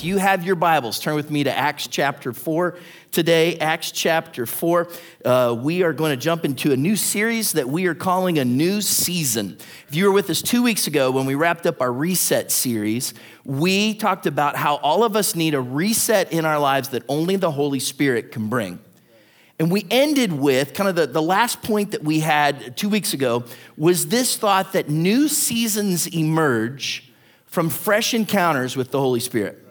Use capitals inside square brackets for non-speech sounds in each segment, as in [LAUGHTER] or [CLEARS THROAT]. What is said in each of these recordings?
If you have your Bibles, turn with me to Acts chapter 4 today. Acts chapter 4. Uh, we are going to jump into a new series that we are calling a new season. If you were with us two weeks ago when we wrapped up our reset series, we talked about how all of us need a reset in our lives that only the Holy Spirit can bring. And we ended with kind of the, the last point that we had two weeks ago was this thought that new seasons emerge from fresh encounters with the Holy Spirit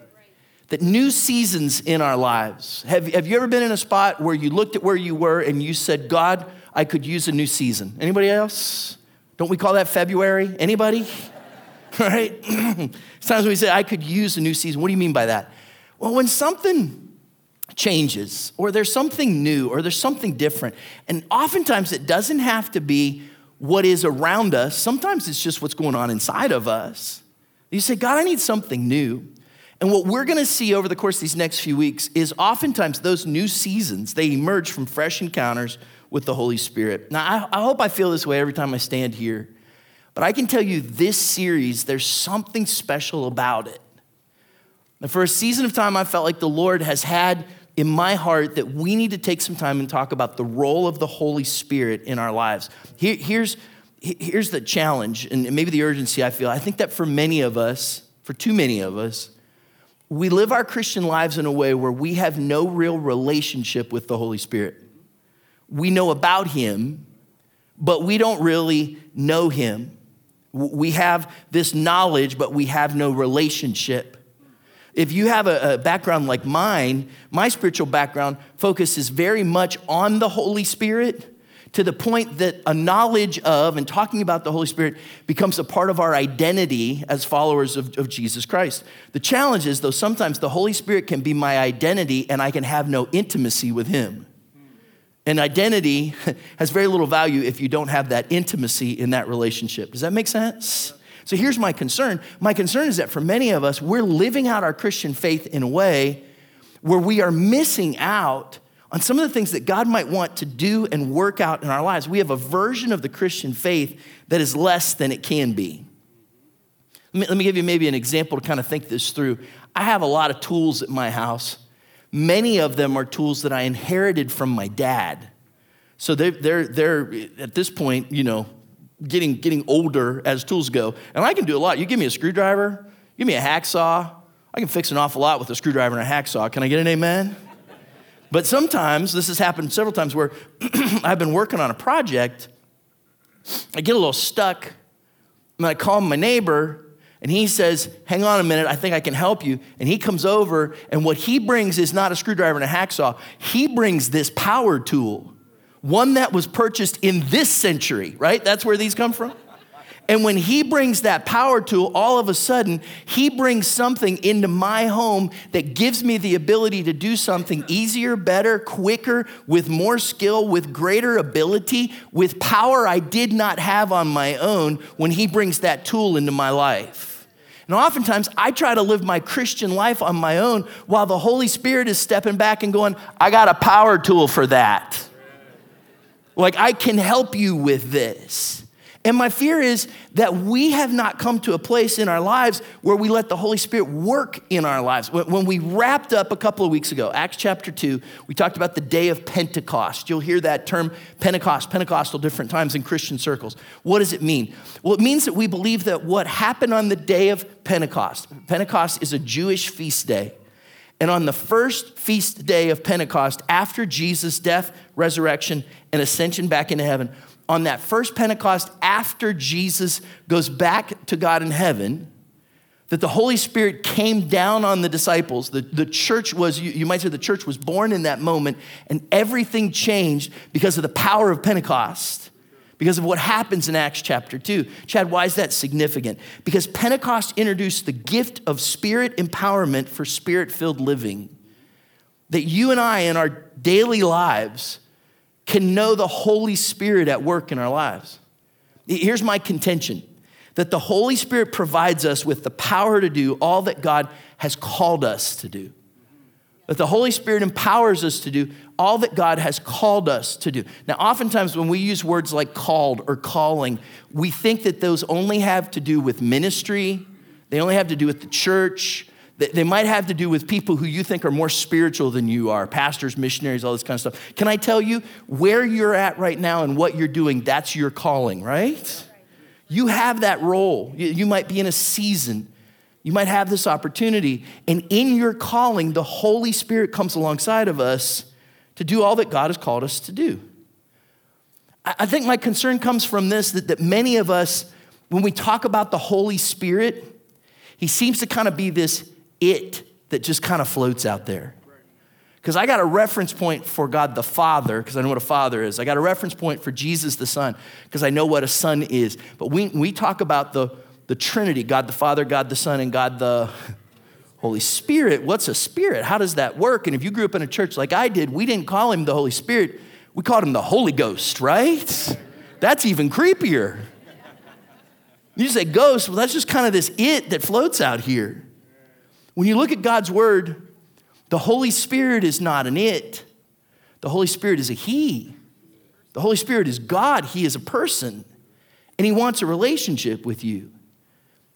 that new seasons in our lives. Have, have you ever been in a spot where you looked at where you were and you said, God, I could use a new season? Anybody else? Don't we call that February? Anybody? [LAUGHS] right? [CLEARS THROAT] Sometimes we say, I could use a new season. What do you mean by that? Well, when something changes, or there's something new, or there's something different, and oftentimes it doesn't have to be what is around us, sometimes it's just what's going on inside of us. You say, God, I need something new. And what we're gonna see over the course of these next few weeks is oftentimes those new seasons, they emerge from fresh encounters with the Holy Spirit. Now, I, I, hope I feel this way every time I stand here, but I can tell you this series, there's something special about it. And for a season of time, I felt like the Lord has had in my heart that we need to take some time and talk about the role of the Holy Spirit in our lives. Here, here's, here's the challenge, and maybe the urgency I feel. I think that for many of us, for too many of us, we live our Christian lives in a way where we have no real relationship with the Holy Spirit. We know about Him, but we don't really know Him. We have this knowledge, but we have no relationship. If you have a, a, background like mine, my spiritual background focuses very much on the Holy Spirit to the point that a knowledge of and talking about the Holy Spirit becomes a part of our identity as followers of, of, Jesus Christ. The challenge is, though, sometimes the Holy Spirit can be my identity and I can have no intimacy with Him. And identity [LAUGHS] has very little value if you don't have that intimacy in that relationship. Does that make sense? So here's my concern. My concern is that for many of us, we're living out our Christian faith in a way where we are missing out on some of the things that God might want to do and work out in our lives. We have a version of the Christian faith that is less than it can be. Let me, let me give you maybe an example to kind of think this through. I have a lot of tools at my house. Many of them are tools that I inherited from my dad. So they're, they're, they're at this point, you know, getting, getting older as tools go. And I can do a lot. You give me a screwdriver, give me a hacksaw, I can fix an awful lot with a screwdriver and a hacksaw. Can I get an amen? But sometimes, this has happened several times where [CLEARS THROAT] I've been working on a project, I get a little stuck, and I call my neighbor, and he says, Hang on a minute, I think I can help you. And he comes over, and what he brings is not a screwdriver and a hacksaw, he brings this power tool, one that was purchased in this century, right? That's where these come from. And when he brings that power tool, all of a sudden, he brings something into my home that gives me the ability to do something easier, better, quicker, with more skill, with greater ability, with power I did not have on my own when he brings that tool into my life. And oftentimes, I try to live my Christian life on my own while the Holy Spirit is stepping back and going, I got a power tool for that. Like, I can help you with this. And my fear is that we have not come to a place in our lives where we let the Holy Spirit work in our lives. When we wrapped up a couple of weeks ago, Acts chapter 2, we talked about the day of Pentecost. You'll hear that term Pentecost, Pentecostal, different times in Christian circles. What does it mean? Well, it means that we believe that what happened on the day of Pentecost, Pentecost is a Jewish feast day. And on the first feast day of Pentecost, after Jesus' death, resurrection, and ascension back into heaven, on that first Pentecost after Jesus goes back to God in heaven, that the Holy Spirit came down on the disciples. The, the church was, you, you might say, the church was born in that moment, and everything changed because of the power of Pentecost, because of what happens in Acts chapter 2. Chad, why is that significant? Because Pentecost introduced the gift of spirit empowerment for spirit filled living. That you and I, in our daily lives, can know the Holy Spirit at work in our lives. Here's my contention that the Holy Spirit provides us with the power to do all that God has called us to do. that the Holy Spirit empowers us to do all that God has called us to do. Now, oftentimes when we use words like called or calling, we think that those only have to do with ministry, they only have to do with the church. They might have to do with people who you think are more spiritual than you are pastors, missionaries, all this kind of stuff. Can I tell you where you're at right now and what you're doing? That's your calling, right? You have that role. You might be in a season you might have this opportunity, and in your calling, the Holy Spirit comes alongside of us to do all that God has called us to do. I think my concern comes from this that, that many of us, when we talk about the Holy Spirit, he seems to kind of be this it that just kind of floats out there. Because I got a reference point for God the Father, because I know what a father is. I got a reference point for Jesus the Son, because I know what a son is. But we, we talk about the the Trinity God the Father, God the Son, and God the [LAUGHS] Holy Spirit. What's a spirit? How does that work? And if you grew up in a church like I did, we didn't call him the Holy Spirit, we called him the Holy Ghost, right? That's even creepier. You say ghost, well, that's just kind of this it that floats out here. When you look at God's word, the Holy Spirit is not an it, the Holy Spirit is a He. The Holy Spirit is God, He is a person, and He wants a relationship with you.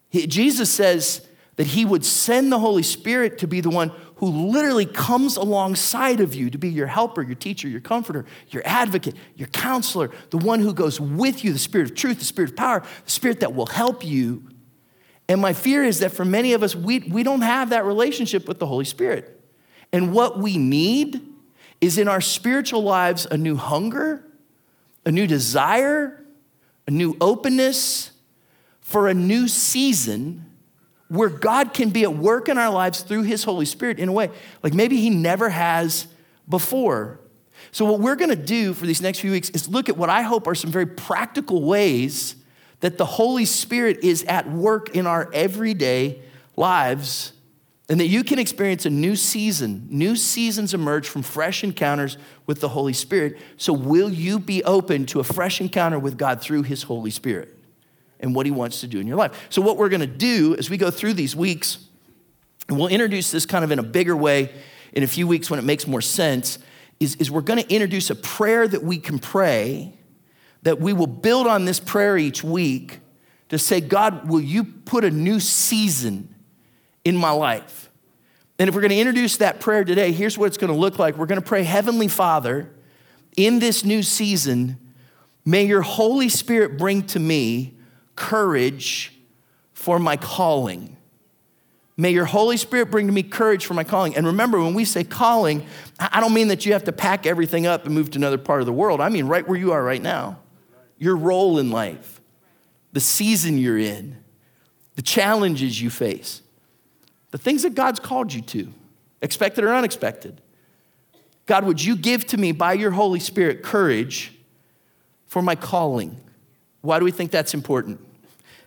He, Jesus says that he would send the Holy Spirit to be the one who literally comes alongside of you to be your helper, your teacher, your comforter, your advocate, your counselor, the one who goes with you, the spirit of truth, the spirit of power, the spirit that will help you. And my fear is that for many of us, we, we don't have that relationship with the Holy Spirit. And what we need is in our spiritual lives a new hunger, a new desire, a new openness for a new season where God can be at work in our lives through His Holy Spirit in a way like maybe He never has before. So, what we're gonna do for these next few weeks is look at what I hope are some very practical ways that the Holy Spirit is at work in our everyday lives and that you can experience a new season. New seasons emerge from fresh encounters with the Holy Spirit. So, will you be open to a fresh encounter with God through His Holy Spirit? and what He wants to do in your life. So, what we're to do as we go through these weeks, and we'll introduce this kind of in a bigger way in a few weeks when it makes more sense, is, is we're to introduce a prayer that we can pray, that we will build on this prayer each week to say, God, will you put a new season in my life? And if we're going to introduce that prayer today, here's what it's going to look like. We're going to pray, Heavenly Father, in this new season, may your Holy Spirit bring to me courage for my calling. May your Holy Spirit bring to me courage for my calling. And remember, when we say calling, I don't mean that you have to pack everything up and move to another part of the world. I mean right where you are right now. Your role in life, the season you're in, the challenges you face, the things that God's called you to, expected or unexpected. God, would you give to me by your Holy Spirit courage for my calling? Why do we think that's important?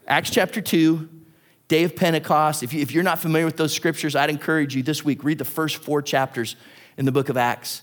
Acts chapter 2, day of Pentecost. If, you, are not familiar with those scriptures, I'd encourage you this week, read the first four chapters in the book of Acts.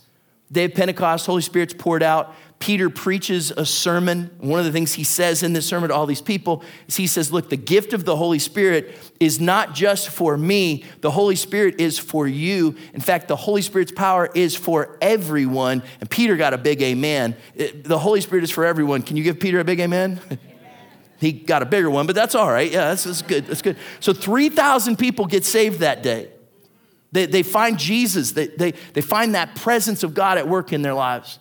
Day of Pentecost, Holy Spirit's poured out. Peter preaches a sermon. One of the things he says in this sermon to all these people is he says, Look, the gift of the Holy Spirit is not just for me, the Holy Spirit is for you. In fact, the Holy Spirit's power is for everyone. And Peter got a big amen. The Holy Spirit is for everyone. Can you give Peter a big amen? [LAUGHS] he got a bigger one, but that's all right. Yeah, that's, that's good. That's good. So 3,000 people get saved that day. They, they find Jesus, they, they, they find that presence of God at work in their lives.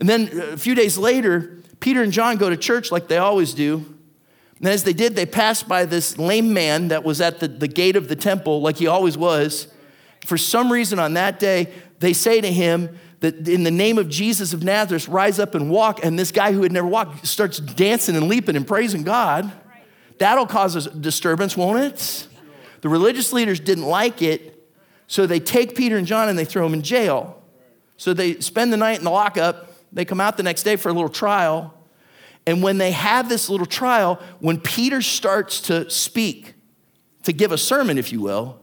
And then uh, a few days later, Peter and John go to church like they always do. And as they did, they passed by this lame man that was at the, the gate of the temple, like he always was. For some reason, on that day, they say to him that in the name of Jesus of Nazareth, rise up and walk. And this guy who had never walked starts dancing and leaping and praising God. That'll cause a disturbance, won't it? The religious leaders didn't like it, so they take Peter and John and they throw them in jail. So they spend the night in the lockup. They come out the next day for a little trial. And when they have this little trial, when Peter starts to speak, to give a sermon, if you will,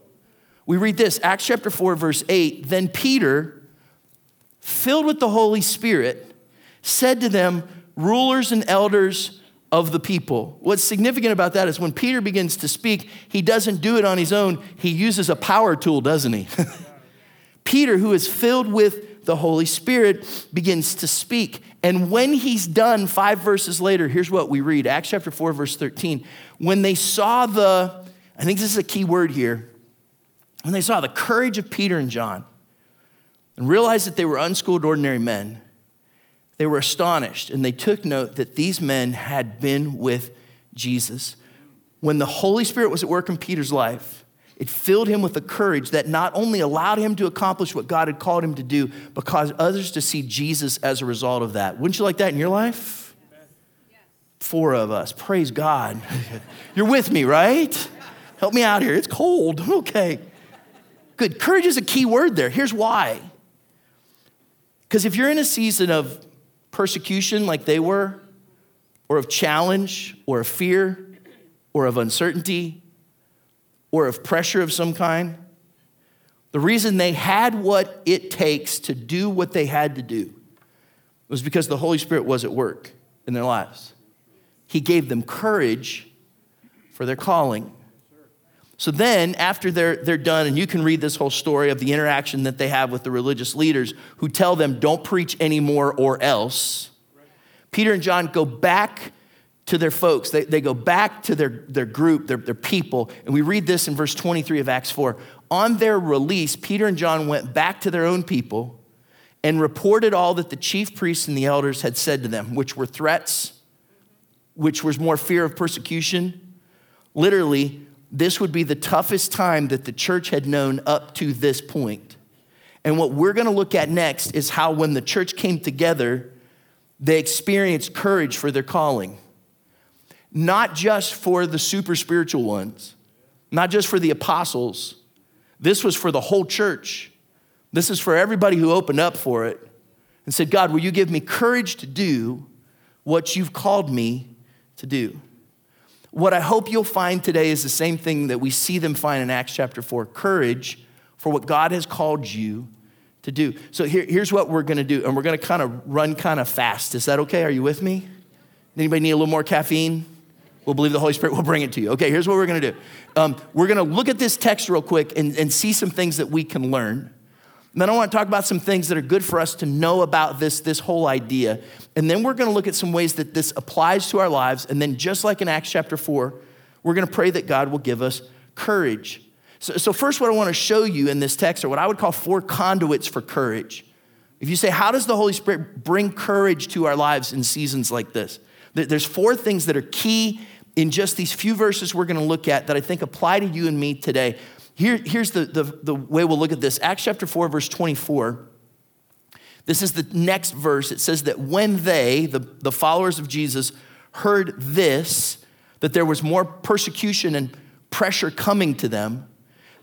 we read this Acts chapter 4, verse 8. Then Peter, filled with the Holy Spirit, said to them, Rulers and elders of the people. What's significant about that is when Peter begins to speak, he doesn't do it on his own, he uses a power tool, doesn't he? [LAUGHS] Peter, who is filled with the Holy Spirit, begins to speak. And when he's done, five verses later, here's what we read Acts chapter 4, verse 13. When they saw the, I think this is a key word here, when they saw the courage of Peter and John and realized that they were unschooled, ordinary men, they were astonished and they took note that these men had been with Jesus. When the Holy Spirit was at work in Peter's life, it filled him with the courage that not only allowed him to accomplish what God had called him to do, but caused others to see Jesus as a result of that. Wouldn't you like that in your life? Four of us. Praise God. [LAUGHS] You're with me, right? Help me out here. It's cold. [LAUGHS] Okay. Good. Courage is a key word there. Here's why. Because if you're in a season of persecution like they were, or of challenge, or of fear, or of uncertainty, or of pressure of some kind. The reason they had what it takes to do what they had to do was because the Holy Spirit was at work in their lives. He gave them courage for their calling. So then, after they're, they're done, and you can read this whole story of the interaction that they have with the religious leaders who tell them, don't preach anymore or else. Peter and John go back to their folks. They, they go back to their, their group, their, their people. And we read this in verse 23 of Acts 4. On their release, Peter and John went back to their own people and reported all that the chief priests and the elders had said to them, which were threats, which was more fear of persecution. Literally, this would be the toughest time that the church had known up to this point. And what we're going to look at next is how, when the church came together, they experienced courage for their calling. Not just for the super spiritual ones, not just for the apostles. This was for the whole church. This is for everybody who opened up for it and said, God, will you give me courage to do what you've called me to do? What I hope you'll find today is the same thing that we see them find in Acts chapter 4 courage for what God has called you to do. So here, here's what we're gonna do, and we're gonna kind of run kind of fast. Is that okay? Are you with me? Anybody need a little more caffeine? We'll believe the Holy Spirit will bring it to you. Okay, here's what we're gonna do. Um, we're gonna look at this text real quick and, and see some things that we can learn. And then I want to talk about some things that are good for us to know about this, this whole idea. And then we're going to look at some ways that this applies to our lives. And then, just like in Acts chapter 4, we're going to pray that God will give us courage. So, so, first, what I want to show you in this text are what I would call four conduits for courage. If you say, How does the Holy Spirit bring courage to our lives in seasons like this? There's four things that are key in just these few verses we're going to look at that I think apply to you and me today. Here, here's the, the, the way we'll look at this Acts chapter 4, verse 24. This is the next verse. It says that when they, the, the followers of Jesus, heard this, that there was more persecution and pressure coming to them,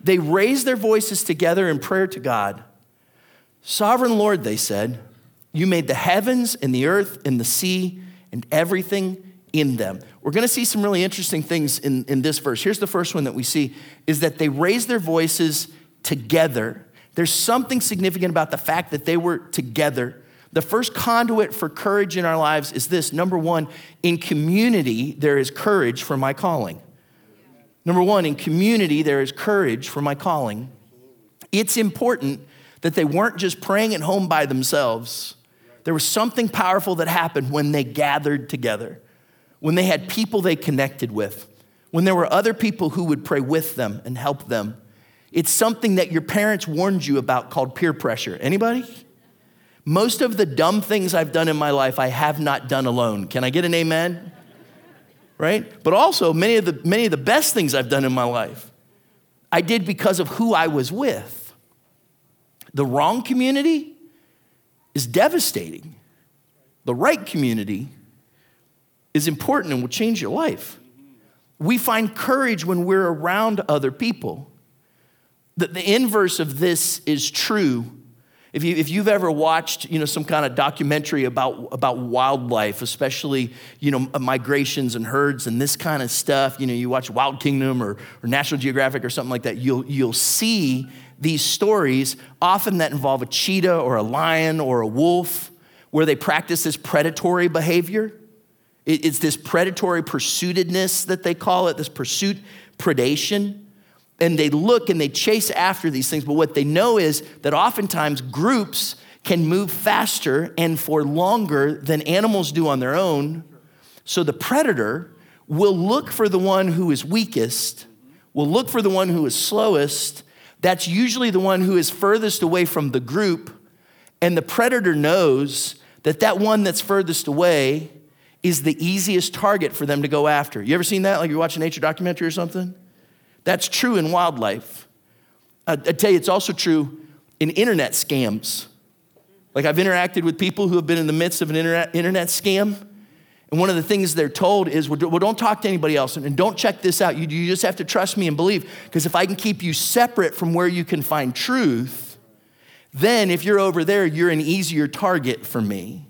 they raised their voices together in prayer to God. Sovereign Lord, they said, you made the heavens and the earth and the sea and everything in them. We're going to see some really interesting things in, in this verse. Here's the first one that we see is that they raised their voices together. There's something significant about the fact that they were together. The first conduit for courage in our lives is this number one, in community, there is courage for my calling. Number one, in community, there is courage for my calling. It's important that they weren't just praying at home by themselves. There was something powerful that happened when they gathered together when they had people they connected with, when there were other people who would pray with them and help them. It's something that your parents warned you about called peer pressure. Anybody? Most of the dumb things I've done in my life, I have not done alone. Can I get an amen? Right? But also, many of the, many of the best things I've done in my life, I did because of who I was with. The wrong community is devastating. The right community is important and will change your life. We find courage when we're around other people. The, the inverse of this is true. If, you, if you've ever watched, you know, some kind of documentary about, about wildlife, especially, you know, migrations and herds and this kind of stuff, you know, you watch Wild Kingdom or, or National Geographic or something like that, you'll, you'll see these stories, often that involve a cheetah or a lion or a wolf, where they practice this predatory behavior. It's this predatory pursuitedness that they call it, this pursuit predation. and they look and they chase after these things. But what they know is that oftentimes groups can move faster and for longer than animals do on their own. So the predator will look for the one who is weakest, will look for the one who is slowest. That's usually the one who is furthest away from the group. And the predator knows that that one that's furthest away is the easiest target for them to go after. You ever seen that? Like you're watching a nature documentary or something? That's true in wildlife. I, I tell you, it's also true in internet scams. Like I've interacted with people who have been in the midst of an internet, internet scam. And one of the things they're told is, well, don't talk to anybody else and don't check this out. You, you just have to trust me and believe. Because if I can keep you separate from where you can find truth, then if you're over there, you're an easier target for me.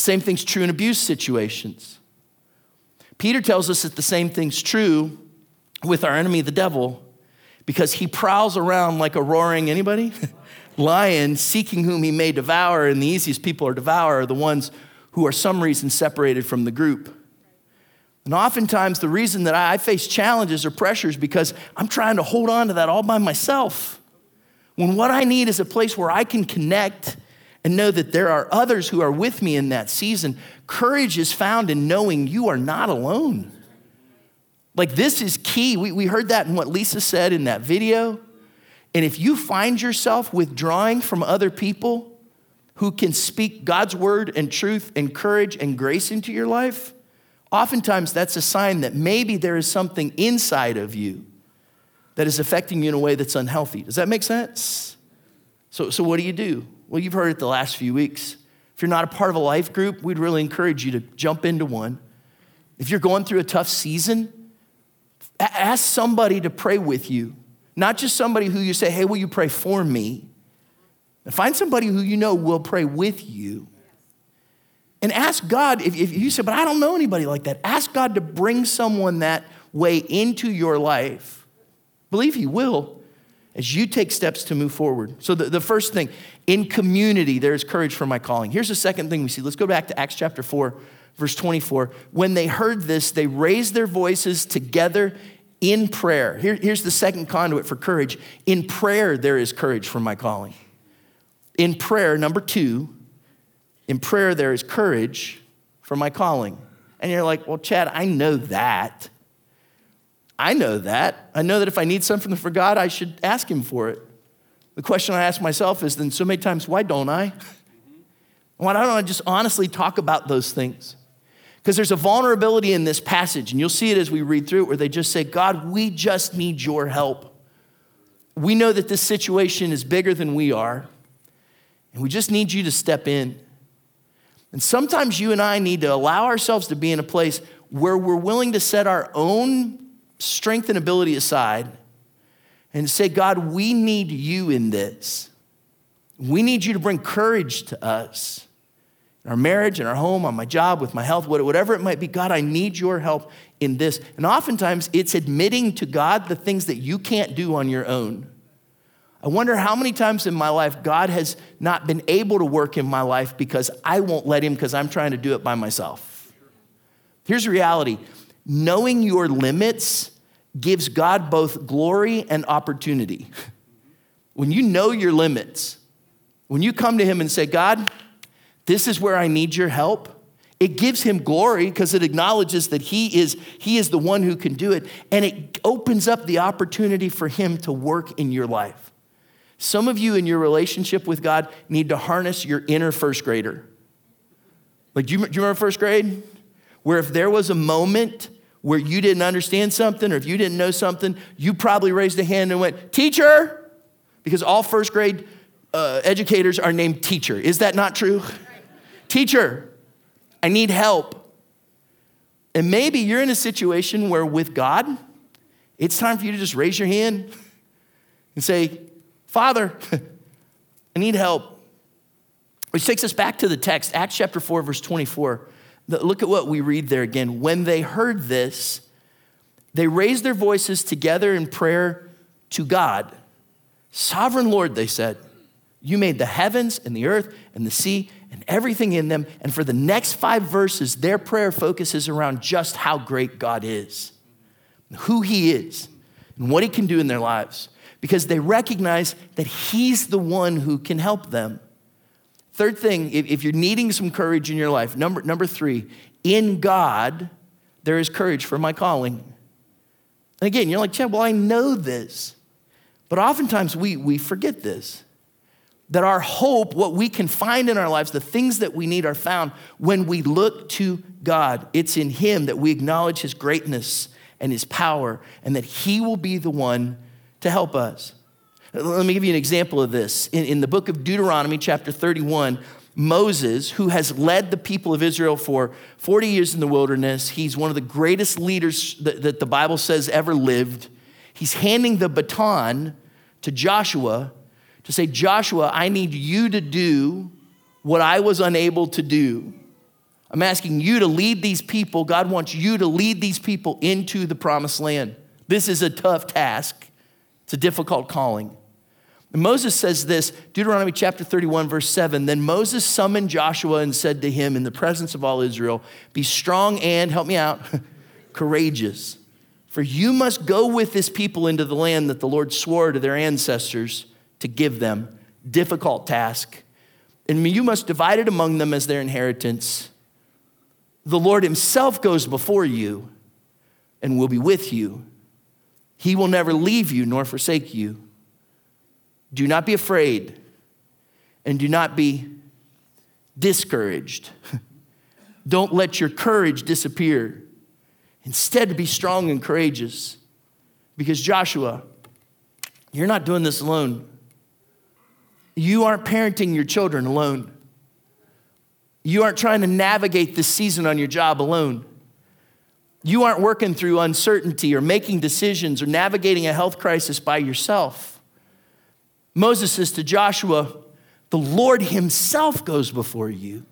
Same thing's true in abuse situations. Peter tells us that the same thing's true with our enemy, the devil, because he prowls around like a roaring, anybody? [LAUGHS] lion seeking whom he may devour, and the easiest people to devour are the ones who are some reason separated from the group. And oftentimes, the reason that I face challenges or pressures because I'm trying to hold on to that all by myself. When what I need is a place where I can connect and know that there are others who are with me in that season. Courage is found in knowing you are not alone. Like, this is key. We, we heard that in what Lisa said in that video. And if you find yourself withdrawing from other people who can speak God's word and truth and courage and grace into your life, oftentimes that's a sign that maybe there is something inside of you that is affecting you in a way that's unhealthy. Does that make sense? So, so what do you do? Well, you've heard it the last few weeks. If you're not a part of a life group, we'd really encourage you to jump into one. If you're going through a tough season, ask somebody to pray with you not just somebody who you say, hey, will you pray for me? Find somebody who you know will pray with you. And ask God, if, if you say, but I don't know anybody like that, ask God to bring someone that way into your life. Believe He will as you take steps to move forward. So, the, the first thing, in community, there is courage for my calling. Here's the second thing we see. Let's go back to Acts chapter 4, verse 24. When they heard this, they raised their voices together in prayer. Here, here's the second conduit for courage. In prayer, there is courage for my calling. In prayer, number two, in prayer, there is courage for my calling. And you're like, well, Chad, I know that. I know that. I know that if I need something from God, I should ask Him for it. The question I ask myself is then so many times, why don't I? Why don't I just honestly talk about those things? Because there's a vulnerability in this passage, and you'll see it as we read through it, where they just say, God, we just need your help. We know that this situation is bigger than we are, and we just need you to step in. And sometimes you and I need to allow ourselves to be in a place where we're willing to set our own strength and ability aside and say, God, we need you in this. We need you to bring courage to us in our marriage, in our home, on my job, with my health, whatever it might be. God, I need your help in this. And oftentimes it's admitting to God the things that you can't do on your own. I wonder how many times in my life God has not been able to work in my life because I won't let Him because I'm trying to do it by myself. Here's the reality knowing your limits gives God both glory and opportunity. When you know your limits, when you come to Him and say, God, this is where I need your help. It gives him glory because it acknowledges that he is, he is the one who can do it. And it opens up the opportunity for him to work in your life. Some of you in your relationship with God need to harness your inner first grader. Like, do you, do you remember first grade? Where if there was a moment where you didn't understand something or if you didn't know something, you probably raised a hand and went, Teacher! Because all first grade uh, educators are named teacher. Is that not true? Teacher, I need help. And maybe you're in a situation where with God, it's time for you to just raise your hand and say, Father, [LAUGHS] I need help. Which takes us back to the text, Acts chapter 4, verse 24. Look at what we read there again. When they heard this, they raised their voices together in prayer to God. Sovereign Lord, they said, you made the heavens and the earth and the sea and everything in them. And for the next five verses, their prayer focuses around just how great God is, who He is. and what He can do in their lives because they recognize that He's the one who can help them. Third thing, if, you're needing some courage in your life, number, number three, in God, there is courage for my calling. And again, you're like, Chad, well, I know this. But oftentimes we, we forget this that our hope, what we can find in our lives, the things that we need are found when we look to God. It's in Him that we acknowledge His greatness and His power, and that He will be the one to help us. Uh, let me give you an example of this. In, in the book of Deuteronomy, chapter 31, Moses, who has led the people of Israel for 40 years in the wilderness, he's one of the greatest leaders that, that the Bible says ever lived. He's handing the baton to Joshua to say, Joshua, I need you to do what I was unable to do. I'm asking you to lead these people. God wants you to lead these people into the promised land. This is a tough task, it's a difficult calling. Moses says this, Deuteronomy chapter 31, verse 7. Then Moses summoned Joshua and said to him in the presence of all Israel, Be strong and, help me out, [LAUGHS] courageous. For you must go with this people into the land that the Lord swore to their ancestors to give them. Difficult task. And you must divide it among them as their inheritance. The Lord Himself goes before you and will be with you. He will never leave you nor forsake you. Do not be afraid and do not be discouraged. [LAUGHS] Don't let your courage disappear. Instead, be strong and courageous. Because, Joshua, you're not doing this alone. You aren't parenting your children alone. You aren't trying to navigate this season on your job alone. You aren't working through uncertainty or making decisions or navigating a health crisis by yourself. Moses says to Joshua, The Lord Himself goes before you.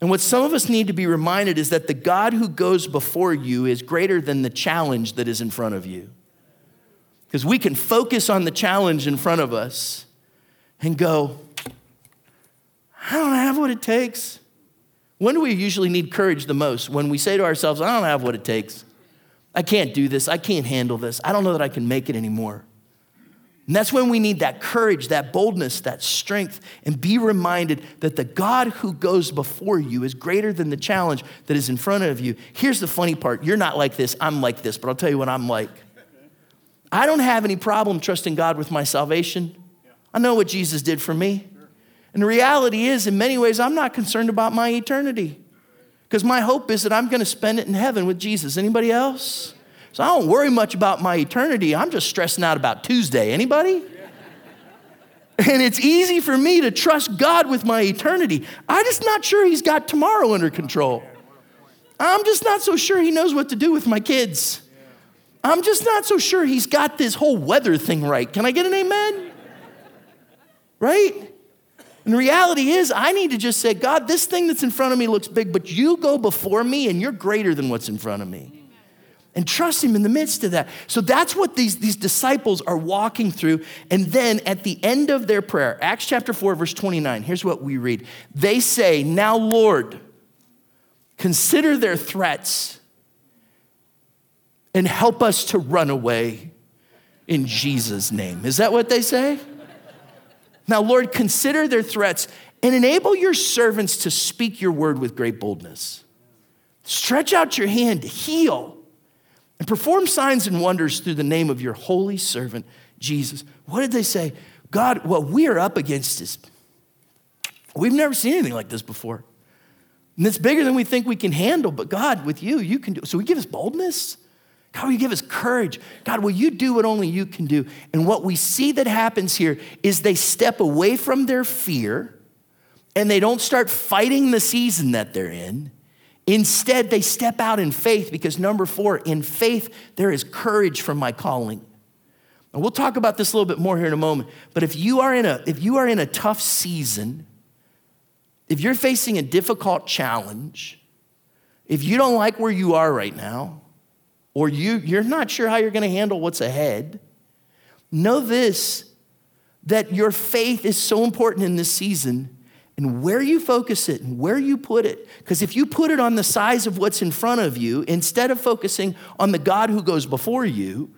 And what some of us need to be reminded is that the God who goes before you is greater than the challenge that is in front of you. Because we can focus on the challenge in front of us and go, I don't have what it takes. When do we usually need courage the most? When we say to ourselves, I don't have what it takes. I can't do this. I can't handle this. I don't know that I can make it anymore. And that's when we need that courage, that boldness, that strength, and be reminded that the God who goes before you is greater than the challenge that is in front of you. Here's the funny part you're not like this, I'm like this, but I'll tell you what I'm like. I don't have any problem trusting God with my salvation. I know what Jesus did for me. And the reality is, in many ways, I'm not concerned about my eternity because my hope is that I'm going to spend it in heaven with Jesus. Anybody else? So I don't worry much about my eternity. I'm just stressing out about Tuesday. Anybody? And it's easy for me to trust God with my eternity. I'm just not sure He's got tomorrow under control. I'm just not so sure He knows what to do with my kids. I'm just not so sure He's got this whole weather thing right. Can I get an amen? Right? And the reality is, I need to just say, God, this thing that's in front of me looks big, but you go before me and you're greater than what's in front of me. And trust him in the midst of that. So that's what these, these disciples are walking through. And then at the end of their prayer, Acts chapter 4, verse 29, here's what we read. They say, Now, Lord, consider their threats and help us to run away in Jesus' name. Is that what they say? Now, Lord, consider their threats and enable your servants to speak your word with great boldness. Stretch out your hand to heal and perform signs and wonders through the name of your holy servant, Jesus. What did they say? God, what we are up against is we've never seen anything like this before. And it's bigger than we think we can handle, but God, with you, you can do. So we give us boldness. God, will you give us courage? God, will you do what only you can do? And what we see that happens here is they step away from their fear and they don't start fighting the season that they're in. Instead, they step out in faith because number four, in faith, there is courage from my calling. And we'll talk about this a little bit more here in a moment. But if you are in a, if you are in a tough season, if you're facing a difficult challenge, if you don't like where you are right now, or you, you're not sure how you're going to handle what's ahead, know this that your faith is so important in this season and where you focus it and where you put it. Because if you put it on the size of what's in front of you, instead of focusing on the God who goes before you,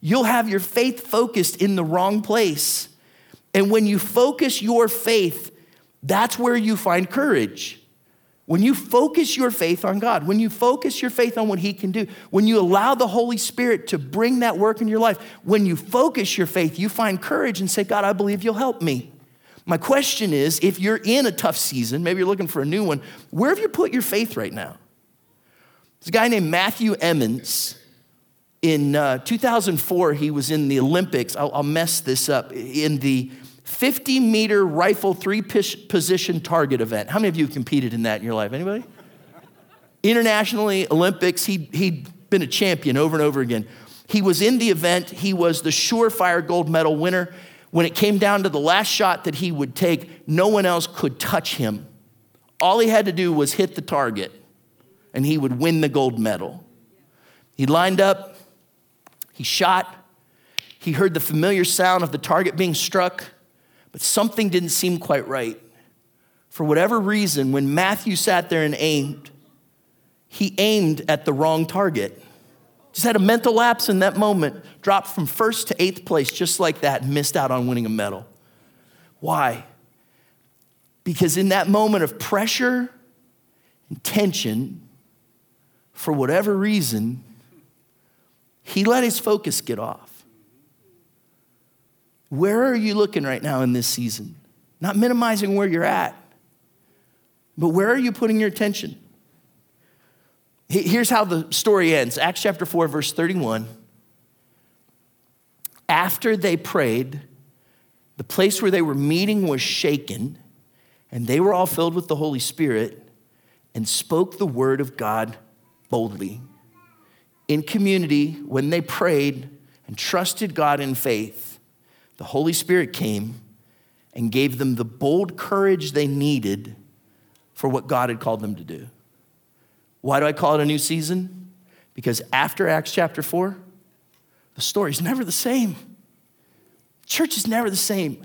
you'll have your faith focused in the wrong place. And when you focus your faith, that's where you find courage. When you focus your faith on God, when you focus your faith on what He can do, when you allow the Holy Spirit to bring that work in your life, when you focus your faith, you find courage and say, God, I believe you'll help me. My question is if you're in a tough season, maybe you're looking for a new one, where have you put your faith right now? There's a guy named Matthew Emmons. In uh, 2004, he was in the Olympics. I'll, I'll mess this up. In the 50 meter rifle three position target event. How many of you have competed in that in your life? Anybody? Internationally, Olympics, he, he'd been a champion over and over again. He was in the event, he was the surefire gold medal winner. When it came down to the last shot that he would take, no one else could touch him. All he had to do was hit the target, and he would win the gold medal. He lined up, he shot, he heard the familiar sound of the target being struck but something didn't seem quite right. For whatever reason, when Matthew sat there and aimed, he aimed at the wrong target. Just had a mental lapse in that moment, dropped from first to eighth place just like that, missed out on winning a medal. Why? Because in that moment of pressure and tension, for whatever reason, he let his focus get off. Where are you looking right now in this season? Not minimizing where you're at, but where are you putting your attention? Here's how the story ends Acts chapter 4, verse 31. After they prayed, the place where they were meeting was shaken, and they were all filled with the Holy Spirit and spoke the word of God boldly. In community, when they prayed and trusted God in faith, the Holy Spirit came and gave them the bold courage they needed for what God had called them to do. Why do I call it a new season? Because after Acts chapter 4, the story's never the same. Church is never the same.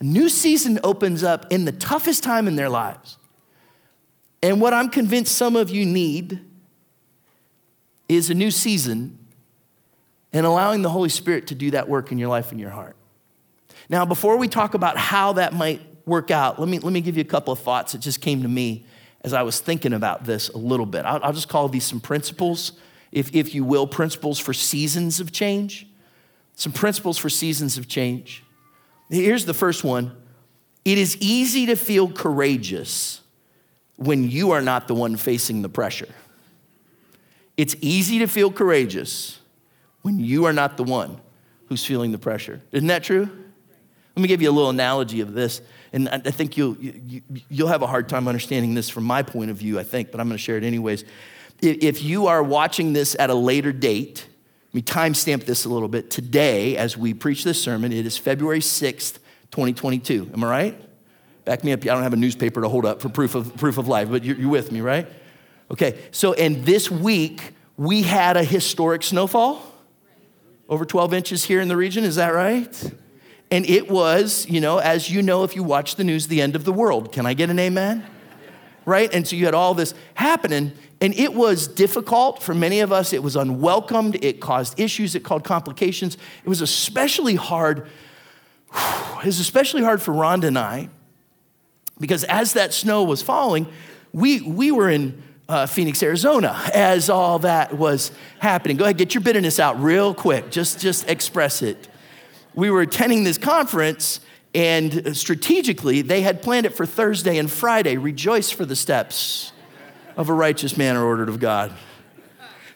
A new season opens up in the toughest time in their lives. And what I'm convinced some of you need is a new season and allowing the Holy Spirit to do that work in your life and your heart. Now, before we talk about how that might work out, let me, let me give you a couple of thoughts that just came to me as I was thinking about this a little bit. I'll, I'll just call these some principles, if, if you will, principles for seasons of change. Some principles for seasons of change. Here's the first one it is easy to feel courageous when you are not the one facing the pressure. It's easy to feel courageous when you are not the one who's feeling the pressure. Isn't that true? Let me give you a little analogy of this. And I think you'll, you, will you will have a hard time understanding this from my point of view, I think, but I'm going to share it anyways. If you are watching this at a later date, let me timestamp this a little bit. Today, as we preach this sermon, it is February 6th, 2022. Am I right? Back me up. I don't have a newspaper to hold up for proof of, proof of life, but you're, you're with me, right? Okay, so, and this week, we had a historic snowfall, over 12 inches here in the region. Is that right? And it was, you know, as you know, if you watch the news, the end of the world. Can I get an amen? Right? And so you had all this happening, and it was difficult for many of us. It was unwelcomed. It caused issues. It caused complications. It was especially hard. [SIGHS] It was especially hard for Rhonda and I because as that snow was falling, we, we were in uh, Phoenix, Arizona, as all that was happening. Go ahead, get your bitterness out real quick. Just, just express it we were attending this conference, and strategically, they had planned it for Thursday and Friday. Rejoice for the steps of a righteous man are ordered of God.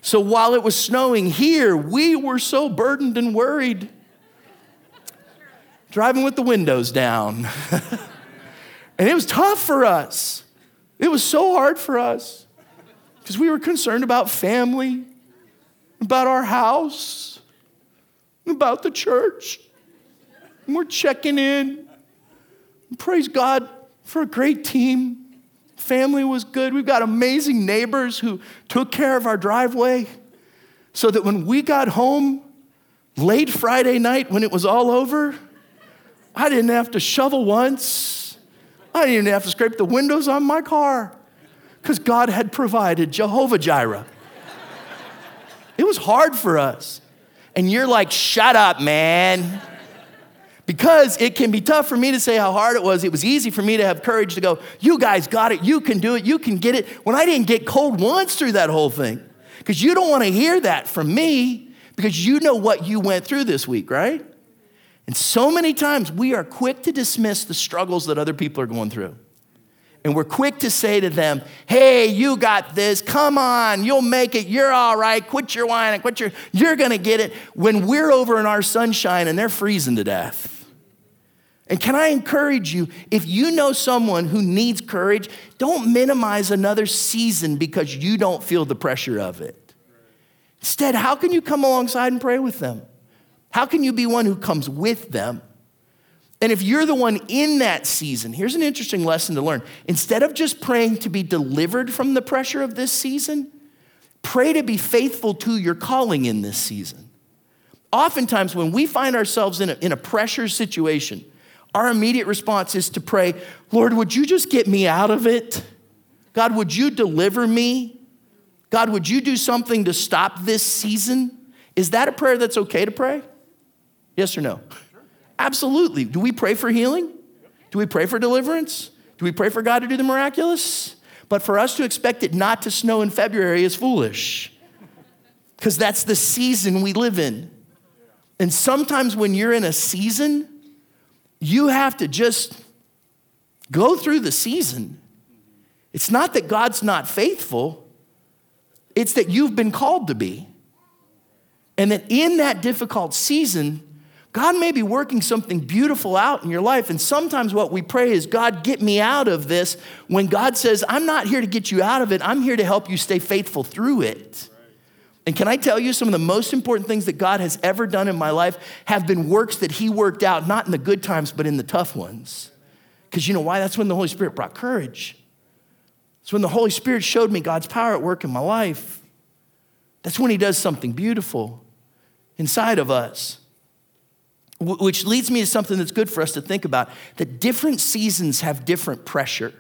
So while it was snowing here, we were so burdened and worried, driving with the windows down. [LAUGHS] and it was tough for us. It was so hard for us because we were concerned about family, about our house, about the church. And we're checking in. Praise God for a great team. Family was good. We've got amazing neighbors who took care of our driveway so that when we got home late Friday night when it was all over, I didn't have to shovel once. I didn't even have to scrape the windows on my car because God had provided Jehovah Jireh. it was hard for us. and you're like, shut up, man. Because it can be tough for me to say how hard it was. It was easy for me to have courage to go, you guys got it, you can do it, you can get it, when I didn't get cold once through that whole thing. Because you don't want to hear that from me because you know what you went through this week, right? And so many times we are quick to dismiss the struggles that other people are going through. And we're quick to say to them, hey, you got this. Come on, you'll make it. You're all right. Quit your whining. Quit your, you're going to get it. When we're over in our sunshine and they're freezing to death. And can I encourage you, if you know someone who needs courage, don't minimize another season because you don't feel the pressure of it. Instead, how can you come alongside and pray with them? How can you be one who comes with them? And if you're the one in that season, here's an interesting lesson to learn. Instead of just praying to be delivered from the pressure of this season, pray to be faithful to your calling in this season. Oftentimes, when we find ourselves in a, in a pressure situation, our immediate response is to pray, Lord, would you just get me out of it? God, would you deliver me? God, would you do something to stop this season? Is that a prayer that's okay to pray? Yes or no? Absolutely. Do we pray for healing? Do we pray for deliverance? Do we pray for God to do the miraculous? But for us to expect it not to snow in February is foolish because that's the season we live in. And sometimes when you're in a season, you have to just go through the season. It's not that God's not faithful, it's that you've been called to be. And that in that difficult season, God may be working something beautiful out in your life. And sometimes what we pray is, God, get me out of this. When God says, I'm not here to get you out of it, I'm here to help you stay faithful through it. And can I tell you, some of the most important things that God has ever done in my life have been works that He worked out, not in the good times, but in the tough ones. Because you know why? That's when the Holy Spirit brought courage. It's when the Holy Spirit showed me God's power at work in my life. That's when He does something beautiful inside of us. Which leads me to something that's good for us to think about that different seasons have different pressure.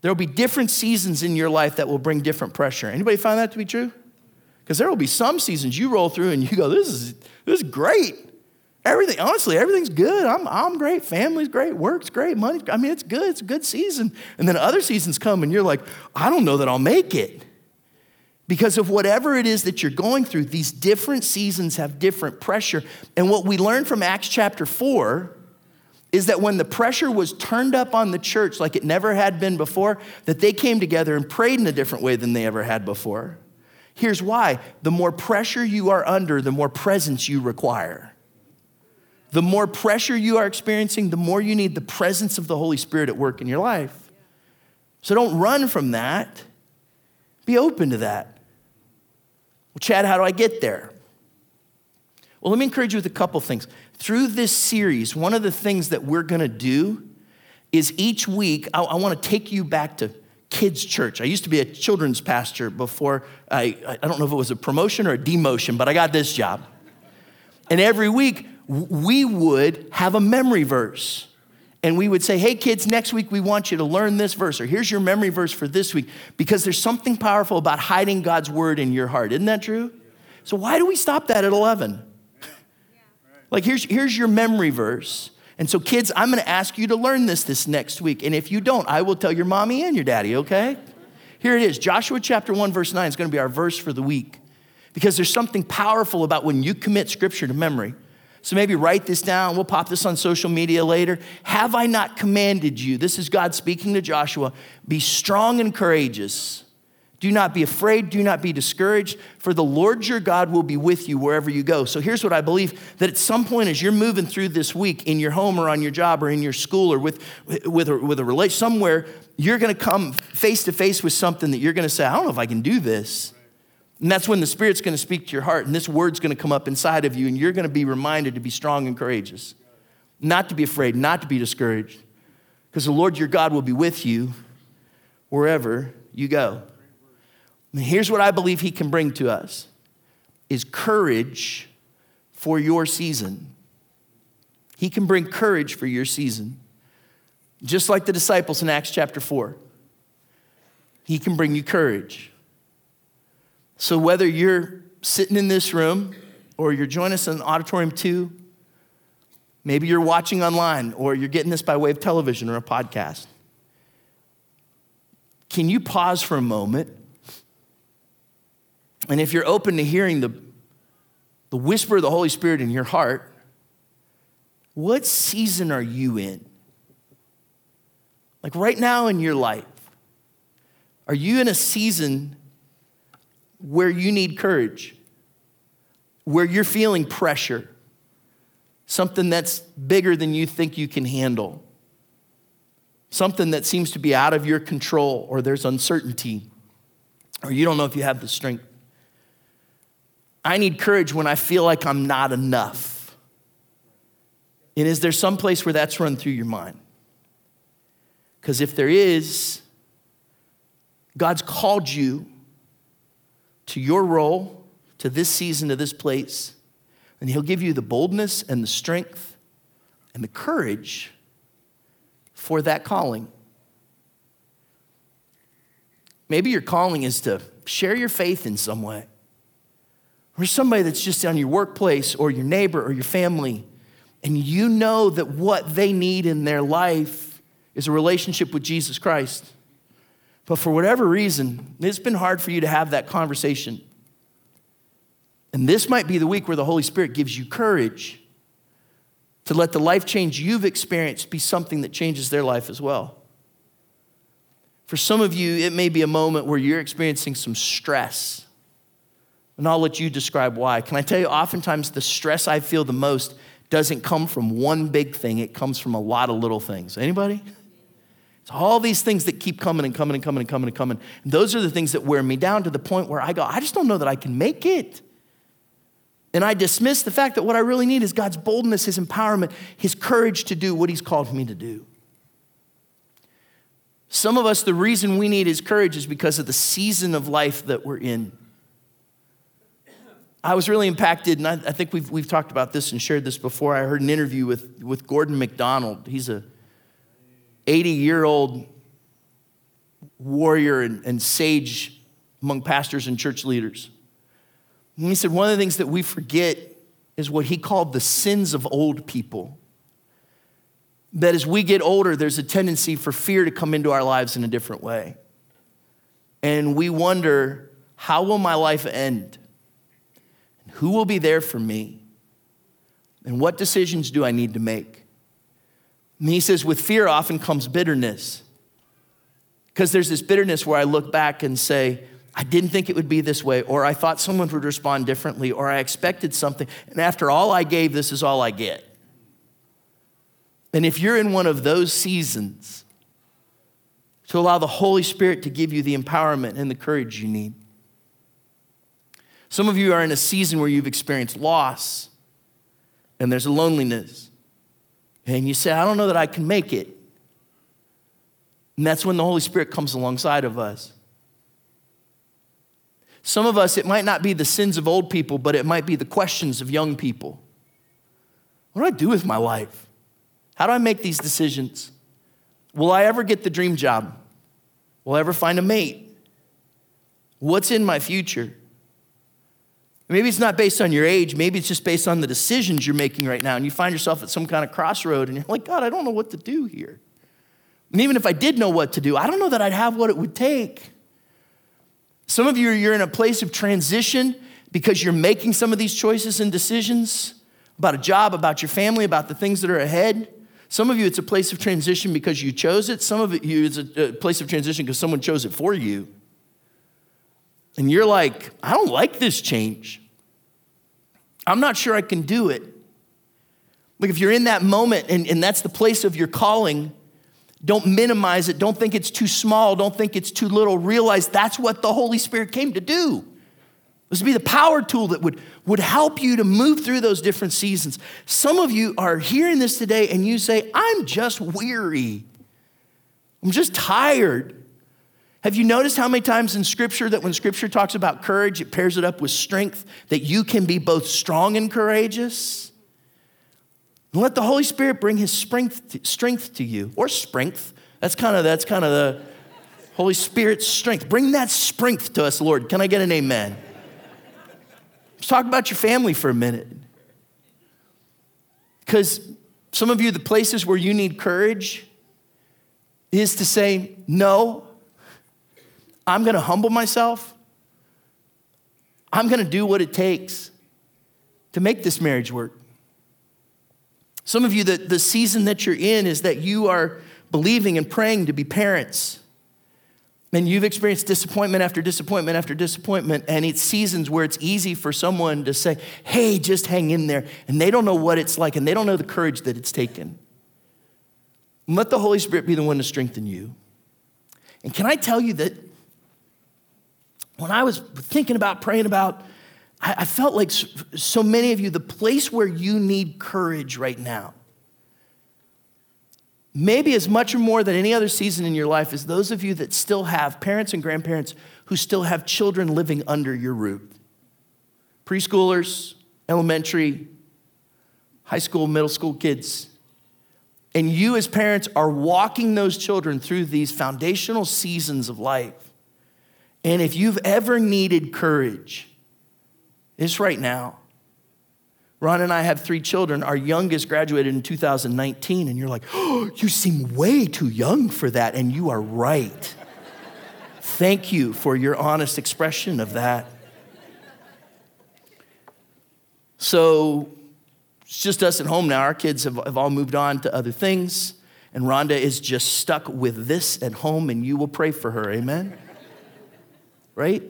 There will be different seasons in your life that will bring different pressure. Anybody find that to be true? Because there will be some seasons you roll through and you go, this is, this is great. Everything, honestly, everything's good. I'm, I'm great. Family's great. Work's great. Money, I mean, it's good. It's a good season. And then other seasons come and you're like, I don't know that I'll make it. Because of whatever it is that you're going through, these different seasons have different pressure. And what we learn from Acts chapter 4 is that when the pressure was turned up on the church like it never had been before, that they came together and prayed in a different way than they ever had before. Here's why the more pressure you are under, the more presence you require. The more pressure you are experiencing, the more you need the presence of the Holy Spirit at work in your life. So don't run from that. Be open to that. Well, Chad, how do I get there? Well, let me encourage you with a couple things. Through this series, one of the things that we're going to do is each week, I, I want to take you back to kids' church. I used to be a children's pastor before, I, I don't know if it was a promotion or a demotion, but I got this job. And every week, we would have a memory verse and we would say, hey, kids, next week we want you to learn this verse, or here's your memory verse for this week, because there's something powerful about hiding God's word in your heart. Isn't that true? So, why do we stop that at 11? [LAUGHS] like, here's, here's your memory verse. And so, kids, I'm gonna ask you to learn this this next week. And if you don't, I will tell your mommy and your daddy, okay? Here it is Joshua chapter 1, verse 9 is gonna be our verse for the week. Because there's something powerful about when you commit scripture to memory. So maybe write this down. We'll pop this on social media later. Have I not commanded you? This is God speaking to Joshua. Be strong and courageous. Do not be afraid. Do not be discouraged, for the Lord your God will be with you wherever you go. So here's what I believe that at some point, as you're moving through this week in your home or on your job or in your school or with, with, a, with a relation, somewhere, you're going to come face to face with something that you're going to say, I don't know if I can do this. And that's when the Spirit's going to speak to your heart, and this word's going to come up inside of you, and you're going to be reminded to be strong and courageous, not to be afraid, not to be discouraged, because the Lord your God will be with you wherever you go. And here's what I believe He can bring to us: is courage for your season. He can bring courage for your season, just like the disciples in Acts chapter four. He can bring you courage. So, whether you're sitting in this room or you're joining us in auditorium two. Maybe you're watching online, or you're getting this by way of television or a podcast. Can you pause for a moment? And if you're open to hearing the, the whisper of the Holy Spirit in your heart, what season are you in? Like right now in your life, are you in a season where you need courage? Where you're feeling pressure? Something that's bigger than you think you can handle? Something that seems to be out of your control, or there's uncertainty, or you don't know if you have the strength. I need courage when I feel like I'm not enough. And is there some place where that's run through your mind? Because if there is, God's called you to your role, to this season, to this place, and He'll give you the boldness and the strength and the courage for that calling. Maybe your calling is to share your faith in some way. Or somebody that's just on your workplace or your neighbor or your family, and you know that what they need in their life is a relationship with Jesus Christ. But for whatever reason, it's been hard for you to have that conversation. And this might be the week where the Holy Spirit gives you courage to let the life change you've experienced be something that changes their life as well. For some of you, it may be a moment where you're experiencing some stress. And I'll let you describe why. Can I tell you, oftentimes the stress I feel the most doesn't come from one big thing, it comes from a lot of little things. Anybody? It's all these things that keep coming and coming and coming and coming and coming. And those are the things that wear me down to the point where I go, I just don't know that I can make it. And I dismiss the fact that what I really need is God's boldness, His empowerment, His courage to do what He's called me to do. Some of us, the reason we need His courage is because of the season of life that we're in. I was really impacted, and I, I think we've, we've talked about this and shared this before. I heard an interview with, with Gordon MacDonald. He's a 80 year old warrior and, and sage among pastors and church leaders. And he said, one of the things that we forget is what he called the sins of old people. That as we get older, there's a tendency for fear to come into our lives in a different way. And we wonder, how will my life end? Who will be there for me? And what decisions do I need to make? And he says, with fear often comes bitterness. Because there's this bitterness where I look back and say, I didn't think it would be this way, or I thought someone would respond differently, or I expected something. And after all I gave, this is all I get. And if you're in one of those seasons, to allow the Holy Spirit to give you the empowerment and the courage you need. Some of you are in a season where you've experienced loss and there's a loneliness and you say, I don't know that I can make it. And that's when the Holy Spirit comes alongside of us. Some of us, it might not be the sins of old people, but it might be the questions of young people. What do I do with my life? How do I make these decisions? Will I ever get the dream job? Will I ever find a mate? What's in my future? Maybe it's not based on your age, maybe it's just based on the decisions you're making right now, and you find yourself at some kind of crossroad, and you're like, God, I don't know what to do here. And even if I did know what to do, I don't know that I'd have what it would take. Some of you, you're in a place of transition because you're making some of these choices and decisions about a job, about your family, about the things that are ahead. Some of you, it's a place of transition because you chose it. Some of you, it's a place of transition because someone chose it for you and you're like, I don't like this change. I'm not sure I can do it. Like if you're in that moment and, and that's the place of your calling, don't minimize it. Don't think it's too small. Don't think it's too little. Realize that's what the Holy Spirit came to do. This would be the power tool that would, would help you to move through those different seasons. Some of you are hearing this today and you say, I'm just weary. I'm just tired. Have you noticed how many times in Scripture that when Scripture talks about courage, it pairs it up with strength, that you can be both strong and courageous? And let the Holy Spirit bring His strength, strength to you, or strength. That's kind of that's kind of the Holy Spirit's strength. Bring that strength to us, Lord. Can I get an amen? Let's talk about your family for a minute. Because some of you, the places where you need courage is to say, no, I'm going to humble myself. I'm going to do what it takes to make this marriage work. Some of you, the, the season that you're in is that you are believing and praying to be parents. And you've experienced disappointment after disappointment after disappointment, and it's seasons where it's easy for someone to say, Hey, just hang in there. And they don't know what it's like, and they don't know the courage that it's taken. And let the Holy Spirit be the one to strengthen you. And can I tell you that when I was thinking about praying about, I, felt like so many of you, the place where you need courage right now maybe as much or more than any other season in your life is those of you that still have parents and grandparents who still have children living under your roof preschoolers, elementary, high school, middle school kids. And you, as parents, are walking those children through these foundational seasons of life. And if you've ever needed courage, it's right now. Ron and I have three children. Our youngest graduated in 2019, and you're like, oh, you seem way too young for that, and you are right. Thank you for your honest expression of that. So it's just us at home now. Our kids have, have all moved on to other things, and Rhonda is just stuck with this at home, and you will pray for her. Amen? Right?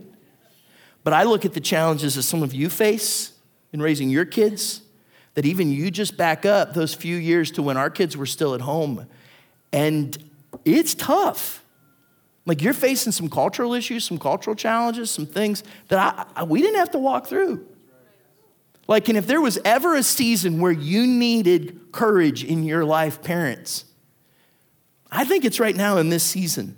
But I look at the challenges that some of you face in raising your kids that even you just back up those few years to when our kids were still at home. And it's tough. Like you're facing some cultural issues, some cultural challenges, some things that I, I, we didn't have to walk through. Like, and if there was ever a season where you needed courage in your life, parents, I think it's right now in this season.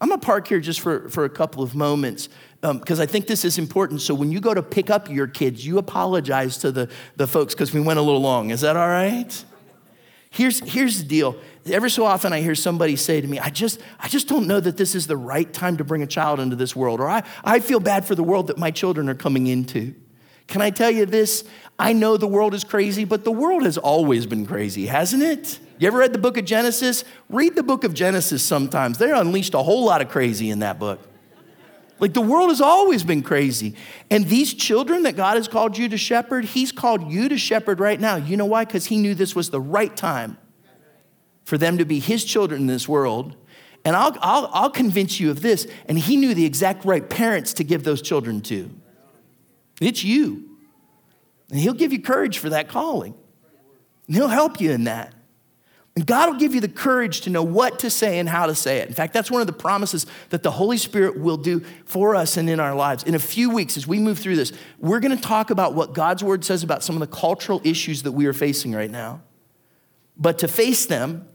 I'm gonna park here just for, for a couple of moments because um, I think this is important. So when you go to pick up your kids, you apologize to the, the folks because we went a little long. Is that all right? Here's, here's the deal. Every so often I hear somebody say to me, I just, I just don't know that this is the right time to bring a child into this world, or I, I feel bad for the world that my children are coming into. Can I tell you this? I know the world is crazy, but the world has always been crazy, hasn't it? You ever read the book of Genesis? Read the book of Genesis sometimes. They unleashed a whole lot of crazy in that book. Like the world has always been crazy. And these children that God has called you to shepherd, He's called you to shepherd right now. You know why? Because He knew this was the right time for them to be His children in this world. And I'll, I'll, I'll convince you of this. And He knew the exact right parents to give those children to. It's you. And He'll give you courage for that calling. And He'll help you in that. And God will give you the courage to know what to say and how to say it. In fact, that's one of the promises that the Holy Spirit will do for us and in our lives. In a few weeks, as we move through this, we're going to talk about what God's word says about some of the cultural issues that we are facing right now. But to face them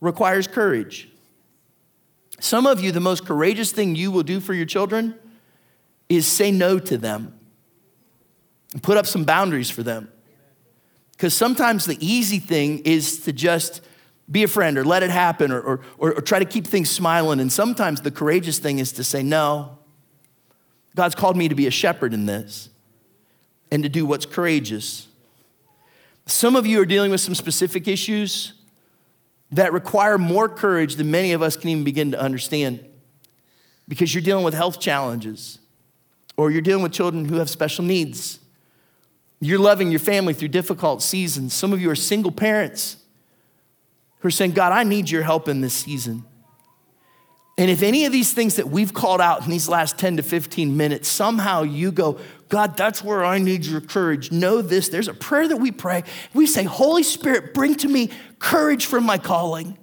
requires courage. Some of you, the most courageous thing you will do for your children is say no to them and put up some boundaries for them. Because sometimes the easy thing is to just be a friend or let it happen or, or, or, or, try to keep things smiling. And sometimes the courageous thing is to say, no, God's called me to be a shepherd in this and to do what's courageous. Some of you are dealing with some specific issues that require more courage than many of us can even begin to understand because you're dealing with health challenges or you're dealing with children who have special needs you're loving your family through difficult seasons. Some of you are single parents who are saying, God, I need your help in this season. And if any of these things that we've called out in these last 10 to 15 minutes, somehow you go, God, that's where I need your courage. Know this. There's a prayer that we pray. We say, Holy Spirit, bring to me courage for my calling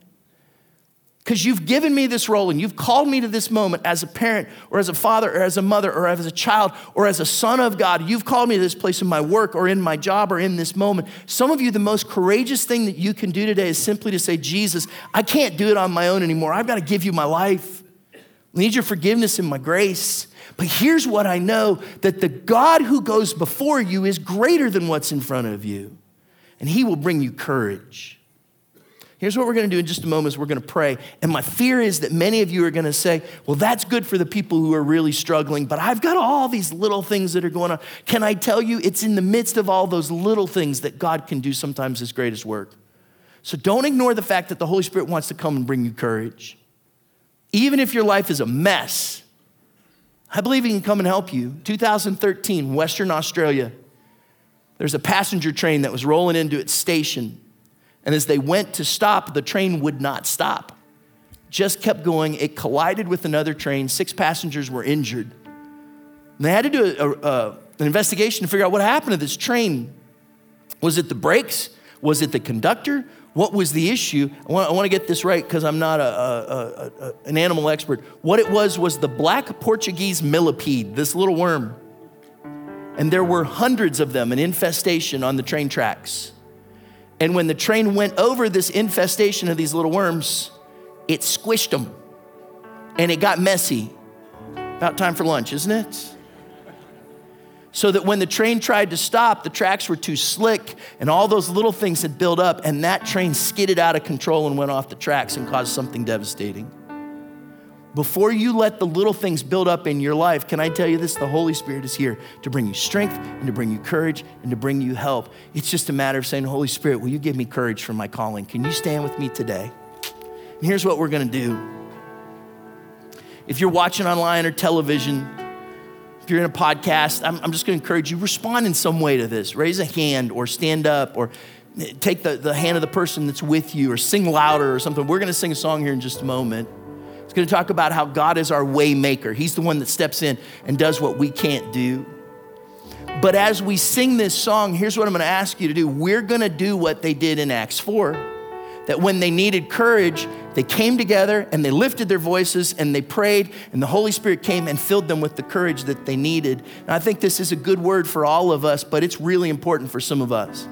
because you've given me this role and you've called me to this moment as a parent or as a father or as a mother or as a child or as a son of God. You've called me to this place in my work or in my job or in this moment. Some of you, the most courageous thing that you can do today is simply to say, Jesus, I can't do it on my own anymore. I've got to give you my life. I need your forgiveness and my grace. But here's what I know that the God who goes before you is greater than what's in front of you, and he will bring you courage. Here's what we're going to do in just a moment is we're going to pray. And my fear is that many of you are going to say, well, that's good for the people who are really struggling, but I've got all these little things that are going on. Can I tell you, it's in the midst of all those little things that God can do sometimes his greatest work. So don't ignore the fact that the Holy Spirit wants to come and bring you courage. Even if your life is a mess, I believe he can come and help you. 2013, Western Australia, there's a passenger train that was rolling into its station and as they went to stop, the train would not stop. Just kept going. It collided with another train. Six passengers were injured. And they had to do a, a, an investigation to figure out what happened to this train. Was it the brakes? Was it the conductor? What was the issue? I want, I want to get this right because I'm not a, a, an animal expert. What it was was the black Portuguese millipede, this little worm. And there were hundreds of them, an infestation on the train tracks. And when the train went over this infestation of these little worms, it squished them and it got messy. About time for lunch, isn't it? So that when the train tried to stop, the tracks were too slick and all those little things had built up, and that train skidded out of control and went off the tracks and caused something devastating. Before you let the little things build up in your life, can I tell you this? The Holy Spirit is here to bring you strength and to bring you courage and to bring you help. It's just a matter of saying, Holy Spirit, will you give me courage for my calling? Can you stand with me today? And here's what we're gonna do. If you're watching online or television, if you're in a podcast, I'm, I'm just gonna encourage you, respond in some way to this. Raise a hand or stand up or take the, the hand of the person that's with you or sing louder or something. We're gonna sing a song here in just a moment. It's going to talk about how God is our way maker. He's the one that steps in and does what we can't do. But as we sing this song, here's what I'm going to ask you to do. We're going to do what they did in Acts 4 that when they needed courage, they came together and they lifted their voices and they prayed, and the Holy Spirit came and filled them with the courage that they needed. And I think this is a good word for all of us, but it's really important for some of us.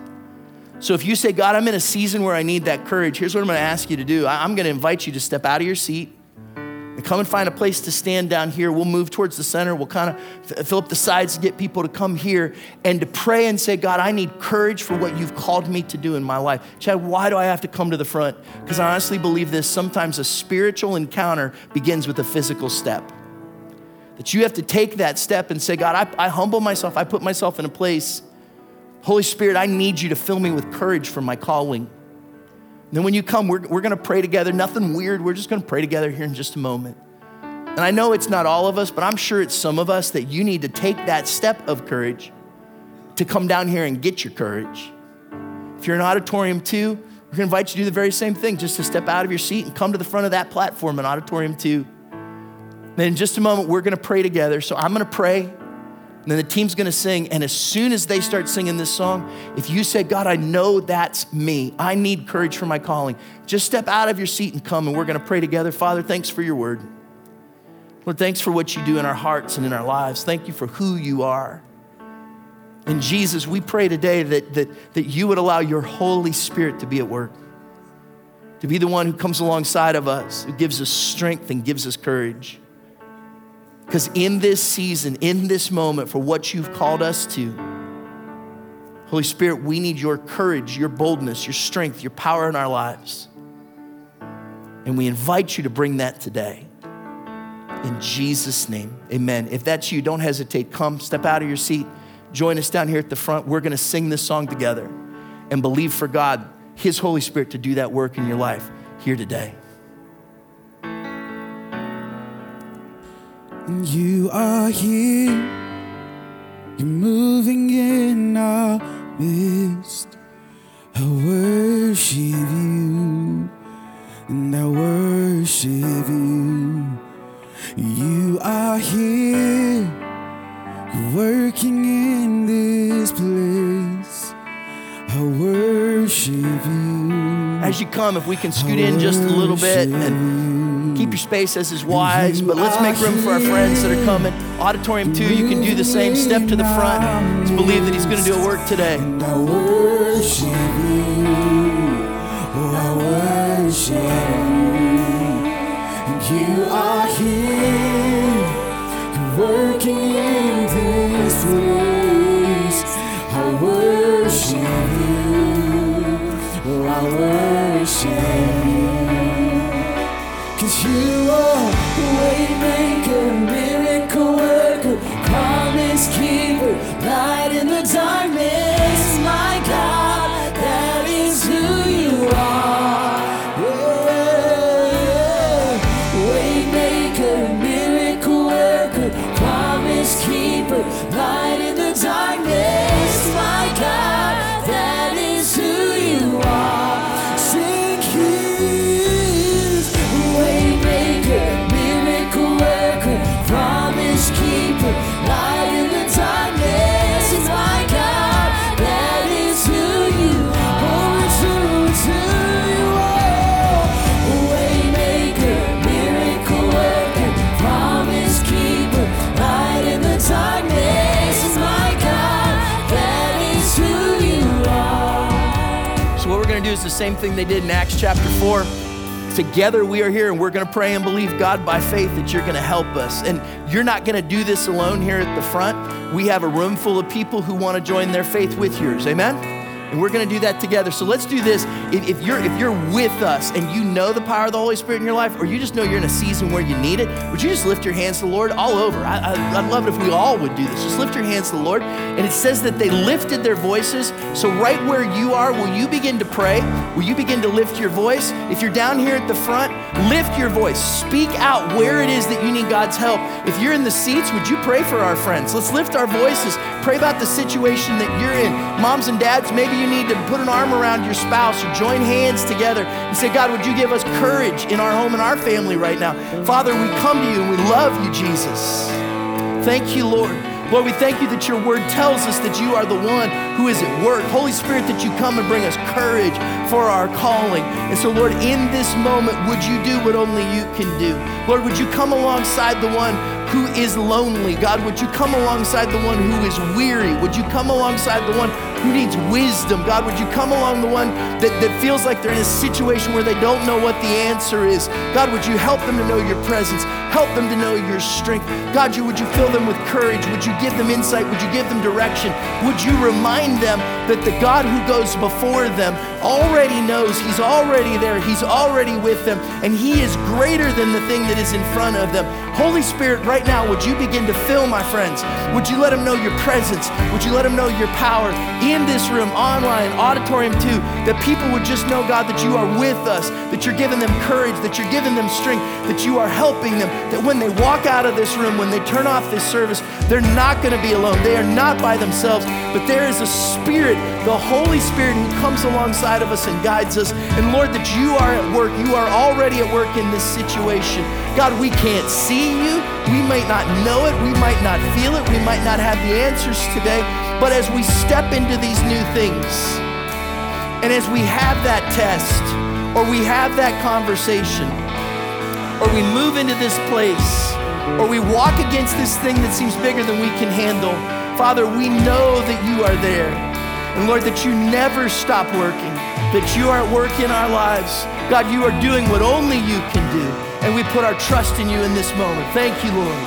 So if you say, God, I'm in a season where I need that courage, here's what I'm going to ask you to do. I'm going to invite you to step out of your seat and come and find a place to stand down here. We'll move towards the center. We'll kind of fill up the sides to get people to come here and to pray and say, God, I need courage for what you've called me to do in my life. Chad, why do I have to come to the front? Because I honestly believe this sometimes a spiritual encounter begins with a physical step. That you have to take that step and say, God, I, I humble myself, I put myself in a place. Holy Spirit, I need you to fill me with courage for my calling. And then when you come, we're, we're going to pray together. Nothing weird. We're just going to pray together here in just a moment. And I know it's not all of us, but I'm sure it's some of us that you need to take that step of courage to come down here and get your courage. If you're in auditorium two, we're going to invite you to do the very same thing, just to step out of your seat and come to the front of that platform in auditorium two. Then in just a moment, we're going to pray together. So I'm going to pray. And then the team's gonna sing. And as soon as they start singing this song, if you say, God, I know that's me, I need courage for my calling, just step out of your seat and come and we're gonna pray together. Father, thanks for your word. Lord, thanks for what you do in our hearts and in our lives. Thank you for who you are. And Jesus, we pray today that, that, that you would allow your Holy Spirit to be at work, to be the one who comes alongside of us, who gives us strength and gives us courage. Because in this season, in this moment, for what you've called us to, Holy Spirit, we need your courage, your boldness, your strength, your power in our lives. And we invite you to bring that today. In Jesus' name, amen. If that's you, don't hesitate. Come, step out of your seat. Join us down here at the front. We're going to sing this song together and believe for God, His Holy Spirit, to do that work in your life here today. You are here, you're moving in our midst. I worship you, and I worship you. You are here, you're working in this place. I worship you. As you come, if we can scoot in just a little bit and Keep your space as is wise, but let's make room for our friends that are coming. Auditorium 2, you can do the same. Step to the front. Let's believe that He's going to do a work today. You. Are here. You same thing they did in Acts chapter 4. Together we are here and we're going to pray and believe God by faith that you're going to help us. And you're not going to do this alone here at the front. We have a room full of people who want to join their faith with yours. Amen? And we're going to do that together. So let's do this. If, if you're if you're with us and you know the power of the Holy Spirit in your life, or you just know you're in a season where you need it, would you just lift your hands to the Lord all over? I, I, I'd love it if we all would do this. Just lift your hands to the Lord. And it says that they lifted their voices. So right where you are, will you begin to pray? Will you begin to lift your voice? If you're down here at the front, lift your voice. Speak out where it is that you need God's help. If you're in the seats, would you pray for our friends? Let's lift our voices. Pray about the situation that you're in. Moms and dads, maybe you need to put an arm around your spouse or join hands together and say, God, would you give us courage in our home and our family right now? Father, we come to you and we love you, Jesus. Thank you, Lord. Lord, we thank you that your word tells us that you are the one who is at work. Holy Spirit, that you come and bring us courage for our calling. And so, Lord, in this moment, would you do what only you can do? Lord, would you come alongside the one who is lonely? God, would you come alongside the one who is weary? Would you come alongside the one who needs wisdom? God, would you come along the one that, that feels like they're in a situation where they don't know what the answer is? God, would you help them to know your presence? Help them to know your strength. God, you, would you fill them with courage? Would you give them insight? Would you give them direction? Would you remind them that the God who goes before them already knows, He's already there, He's already with them, and He is greater than the thing that is in front of them. Holy Spirit, right now, would you begin to fill my friends? Would you let them know your presence? Would you let them know your power in this room, online, auditorium two? That people would just know, God, that you are with us, that you're giving them courage, that you're giving them strength, that you are helping them, that when they walk out of this room, when they turn off this service, they're not going to be alone. They are not by themselves, but there is a spirit, the Holy Spirit, who comes alongside of us and guides us. And Lord, that you are at work. You are already at work in this situation. God, we can't see you. We might not know it. We might not feel it. We might not have the answers today. But as we step into these new things, and as we have that test, or we have that conversation, or we move into this place, or we walk against this thing that seems bigger than we can handle, Father, we know that you are there. And Lord, that you never stop working, that you are at work in our lives. God, you are doing what only you can do. And we put our trust in you in this moment. Thank you, Lord.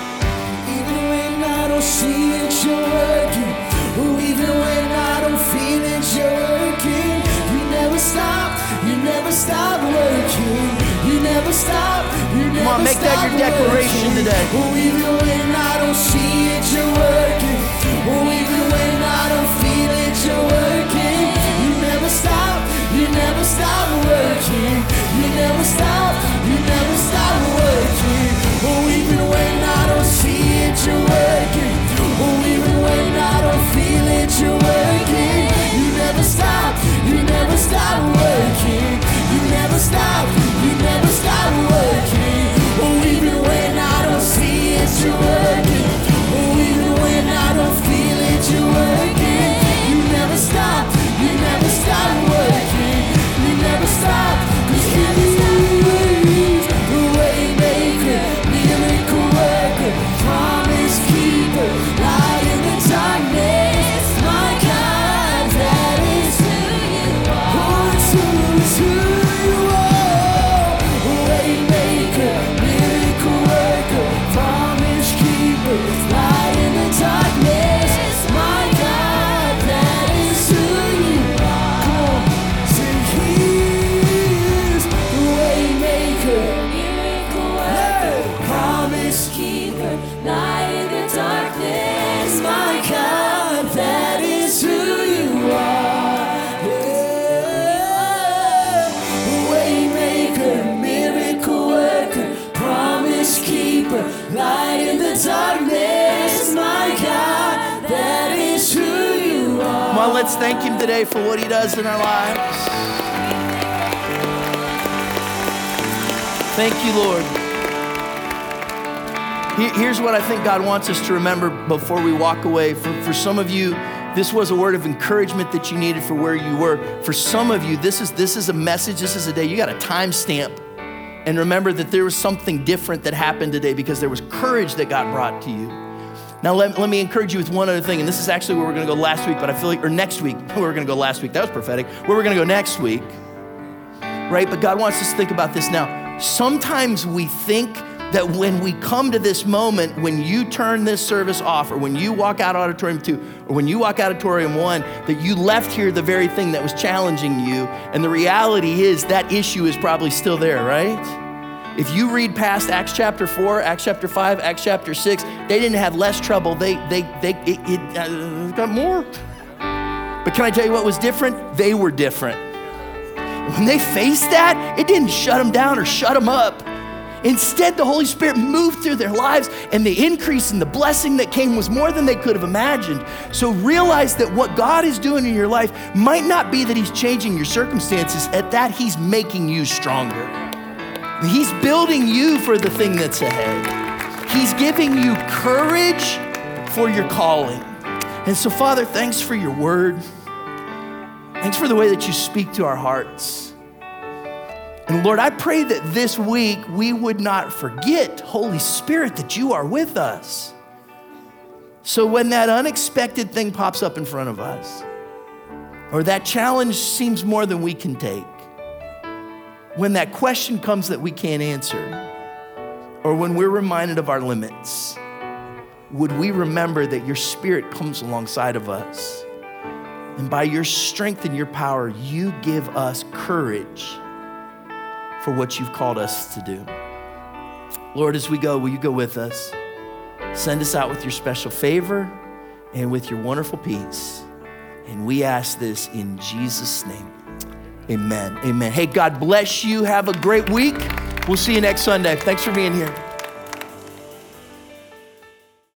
Even when I don't see it, you're working. Oh, even when I don't feel it, you're working. You never stop, you never stop working. You never stop, you never on, make that your declaration working. today. Oh, even when I don't see it, you're working. Oh, even when I don't feel it, you're working. You never stop, you never stop working. You never stop, it, you're working. Oh, even when I don't feel it, you're working. You never stop, you never stop working. You never stop, thank Him today for what He does in our lives. Thank you, Lord. Here's what I think God wants us to remember before we walk away. For, for some of you, this was a word of encouragement that you needed for where you were. For some of you, this is, this is a message, this is a day, you got a timestamp. And remember that there was something different that happened today because there was courage that got brought to you. Now, let, let me encourage you with one other thing, and this is actually where we're gonna go last week, but I feel like, or next week, where [LAUGHS] we're gonna go last week, that was prophetic, where we're gonna go next week, right? But God wants us to think about this now. Sometimes we think that when we come to this moment, when you turn this service off, or when you walk out auditorium two, or when you walk auditorium one, that you left here the very thing that was challenging you. And the reality is that issue is probably still there, right? If you read past Acts chapter 4, Acts chapter 5, Acts chapter 6, they didn't have less trouble. They, they, they, it, it uh, got more. But can I tell you what was different? They were different. When they faced that, it didn't shut them down or shut them up. Instead, the Holy Spirit moved through their lives, and the increase and the blessing that came was more than they could have imagined. So realize that what God is doing in your life might not be that He's changing your circumstances, at that, He's making you stronger. He's building you for the thing that's ahead. He's giving you courage for your calling. And so, Father, thanks for your word. Thanks for the way that you speak to our hearts. And Lord, I pray that this week we would not forget, Holy Spirit, that you are with us. So when that unexpected thing pops up in front of us, or that challenge seems more than we can take, when that question comes that we can't answer, or when we're reminded of our limits, would we remember that your spirit comes alongside of us? And by your strength and your power, you give us courage for what you've called us to do. Lord, as we go, will you go with us? Send us out with your special favor and with your wonderful peace. And we ask this in Jesus' name. Amen. Amen. Hey, God bless you. Have a great week. We'll see you next Sunday. Thanks for being here.